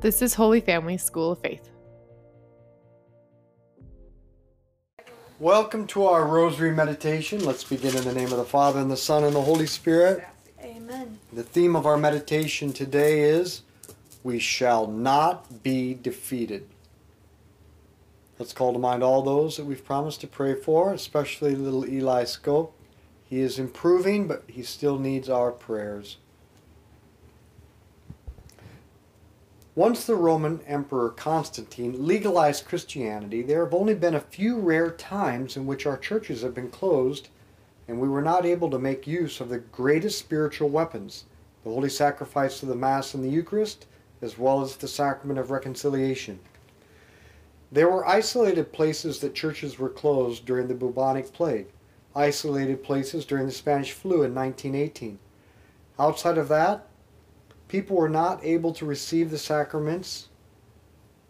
This is Holy Family School of Faith. Welcome to our Rosary Meditation. Let's begin in the name of the Father, and the Son, and the Holy Spirit. Amen. The theme of our meditation today is We shall not be defeated. Let's call to mind all those that we've promised to pray for, especially little Eli Scope. He is improving, but he still needs our prayers. Once the Roman Emperor Constantine legalized Christianity, there have only been a few rare times in which our churches have been closed and we were not able to make use of the greatest spiritual weapons the holy sacrifice of the Mass and the Eucharist, as well as the sacrament of reconciliation. There were isolated places that churches were closed during the bubonic plague, isolated places during the Spanish flu in 1918. Outside of that, people were not able to receive the sacraments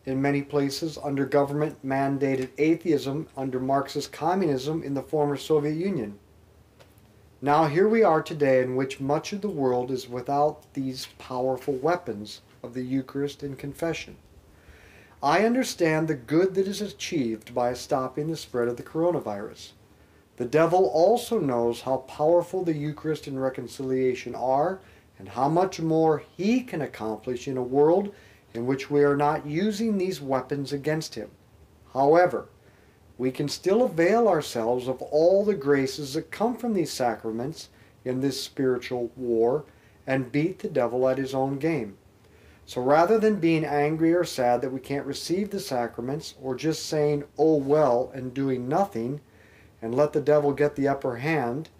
in many places under government mandated atheism under Marxist communism in the former Soviet Union. Now, here we are today, in which much of the world is without these powerful weapons of the Eucharist and confession. I understand the good that is achieved by stopping the spread of the coronavirus. The devil also knows how powerful the Eucharist and reconciliation are and how much more he can accomplish in a world in which we are not using these weapons against him. However, we can still avail ourselves of all the graces that come from these sacraments in this spiritual war and beat the devil at his own game. So rather than being angry or sad that we can't receive the sacraments or just saying, oh well, and doing nothing and let the devil get the upper hand,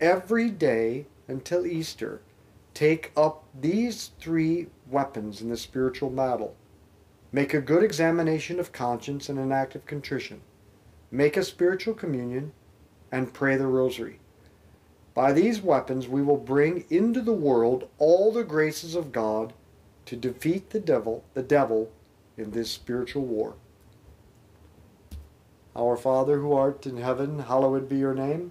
every day until Easter, take up these three weapons in the spiritual battle Make a good examination of conscience and an act of contrition. Make a spiritual communion and pray the rosary. By these weapons we will bring into the world all the graces of God to defeat the devil, the devil in this spiritual war. Our Father who art in heaven, hallowed be your name.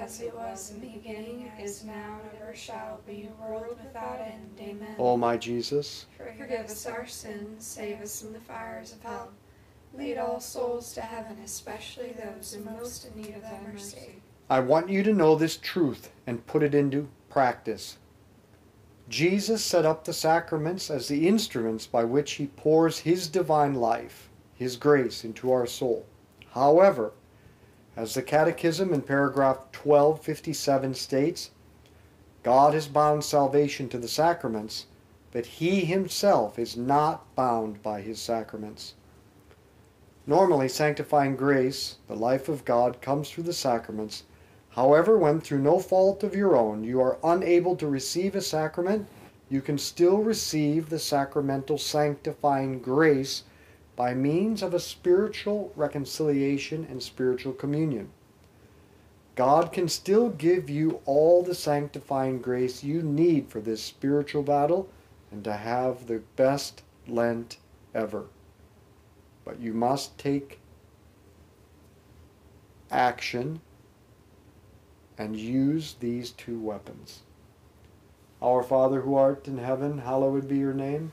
As it was in the beginning, is now, and ever shall be, world without end. Amen. O my Jesus, Forgive us our sins, save us from the fires of hell. Lead all souls to heaven, especially those in most in need of thy mercy. I want you to know this truth and put it into practice. Jesus set up the sacraments as the instruments by which he pours his divine life, his grace, into our soul. However, as the Catechism in paragraph 1257 states, God has bound salvation to the sacraments, but he himself is not bound by his sacraments. Normally, sanctifying grace, the life of God, comes through the sacraments. However, when through no fault of your own you are unable to receive a sacrament, you can still receive the sacramental sanctifying grace by means of a spiritual reconciliation and spiritual communion. God can still give you all the sanctifying grace you need for this spiritual battle and to have the best Lent ever. But you must take action and use these two weapons. Our Father who art in heaven, hallowed be your name.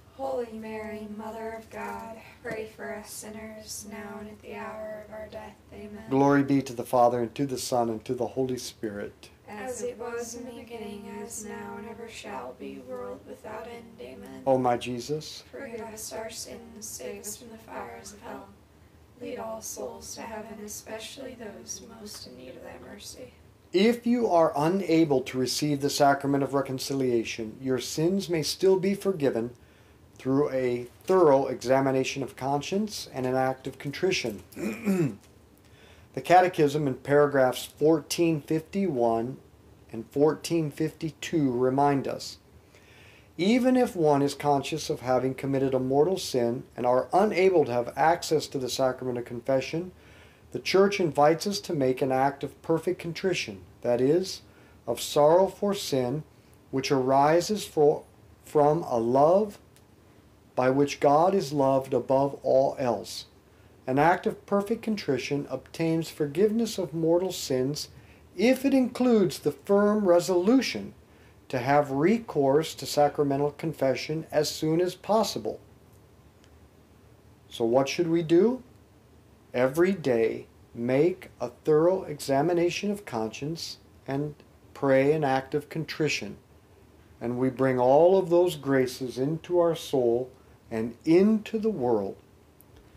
Holy Mary, Mother of God, pray for us sinners, now and at the hour of our death. Amen. Glory be to the Father, and to the Son, and to the Holy Spirit. As it was in the beginning, as now, and ever shall be, world without end. Amen. O my Jesus, Forgive us our sins, save us from the fires of hell. Lead all souls to heaven, especially those most in need of thy mercy. if you are unable to receive the sacrament of reconciliation, your sins may still be forgiven through a thorough examination of conscience and an act of contrition. the Catechism in paragraphs 1451 and 1452 remind us even if one is conscious of having committed a mortal sin and are unable to have access to the sacrament of confession, the Church invites us to make an act of perfect contrition, that is, of sorrow for sin, which arises for, from a love by which God is loved above all else. An act of perfect contrition obtains forgiveness of mortal sins if it includes the firm resolution to have recourse to sacramental confession as soon as possible. So, what should we do? Every day, make a thorough examination of conscience and pray an act of contrition. And we bring all of those graces into our soul and into the world.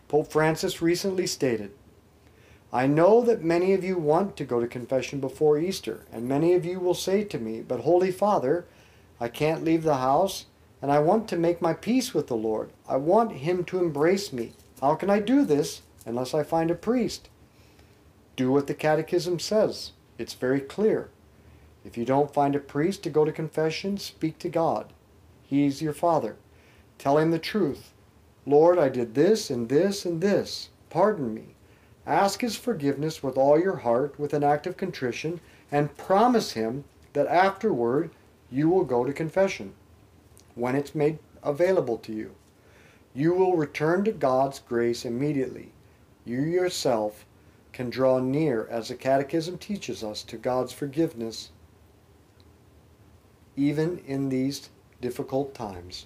Pope Francis recently stated I know that many of you want to go to confession before Easter, and many of you will say to me, But Holy Father, I can't leave the house, and I want to make my peace with the Lord. I want Him to embrace me. How can I do this unless I find a priest? Do what the Catechism says. It's very clear. If you don't find a priest to go to confession, speak to God. He's your Father. Tell Him the truth. Lord, I did this and this and this. Pardon me. Ask His forgiveness with all your heart with an act of contrition and promise Him that afterward you will go to confession when it's made available to you. You will return to God's grace immediately. You yourself can draw near, as the Catechism teaches us, to God's forgiveness even in these difficult times.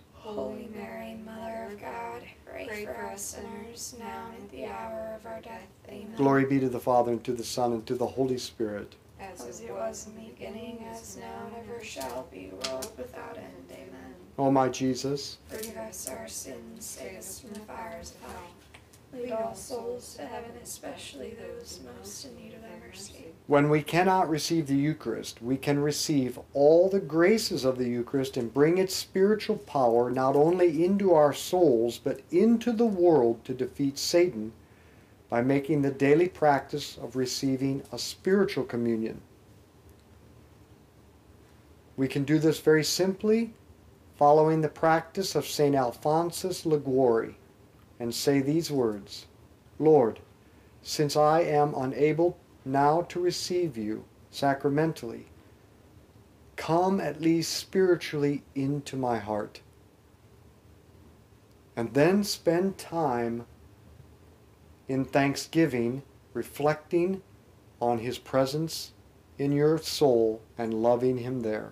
Holy Mary, Mother of God, pray for us sinners, now and at the hour of our death. Amen. Glory be to the Father, and to the Son, and to the Holy Spirit. As it was in the beginning, as now, and ever shall be, world without end. Amen. O my Jesus, Forgive us our sins, save us from the fires of hell. Lead all souls to heaven, especially those most in need of thy mercy. when we cannot receive the Eucharist, we can receive all the graces of the Eucharist and bring its spiritual power not only into our souls, but into the world to defeat Satan by making the daily practice of receiving a spiritual communion. We can do this very simply following the practice of St. Alphonsus Liguori and say these words Lord, since I am unable now to receive you sacramentally, come at least spiritually into my heart. and then spend time in thanksgiving, reflecting on His presence in your soul and loving Him there.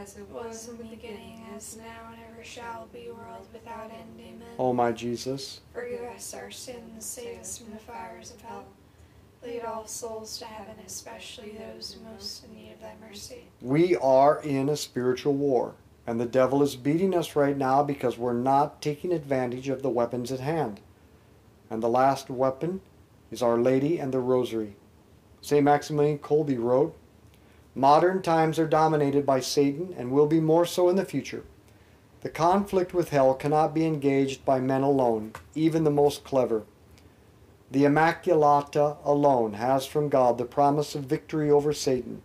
As it was in the beginning, as now and ever shall be, world without end. Amen. O my Jesus, Forgive us our sins, save us from the fires of hell. Lead all souls to heaven, especially those most in need of thy mercy. we are in a spiritual war, and the devil is beating us right now because we're not taking advantage of the weapons at hand. And the last weapon is Our Lady and the Rosary. St. Maximilian Kolbe wrote, Modern times are dominated by Satan and will be more so in the future. The conflict with hell cannot be engaged by men alone, even the most clever. The Immaculata alone has from God the promise of victory over Satan.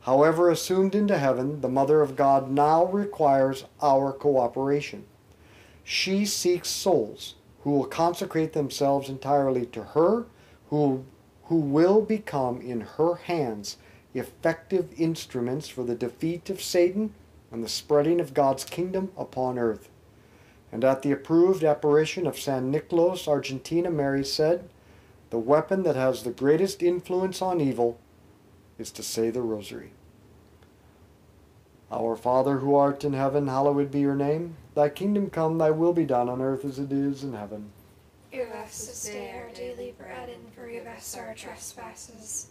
However, assumed into heaven, the Mother of God now requires our cooperation. She seeks souls who will consecrate themselves entirely to her, who, who will become in her hands effective instruments for the defeat of Satan and the spreading of God's kingdom upon earth. And at the approved apparition of San Nicolas, Argentina, Mary said, The weapon that has the greatest influence on evil is to say the rosary. Our Father who art in heaven, hallowed be your name. Thy kingdom come, thy will be done on earth as it is in heaven. Give us this day our daily bread, and forgive us our trespasses,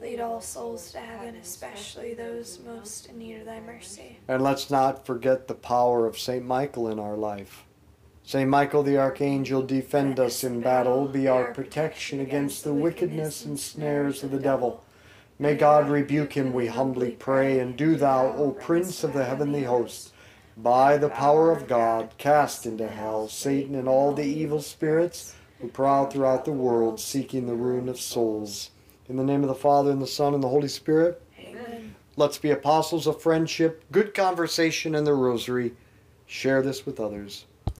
Lead all souls to heaven, especially those most in need of thy mercy. and let's not forget the power of St. Michael in our life. St. Michael the Archangel, defend us in battle, be our protection against the wickedness and snares of the devil. May God rebuke him, we humbly pray, and do thou, O Prince of the heavenly host, by the power of God, cast into hell Satan and all the evil spirits who prowl throughout the world seeking the ruin of souls. In the name of the Father, and the Son, and the Holy Spirit, Amen. Let's be apostles of friendship, good conversation, and the rosary. Share this with others.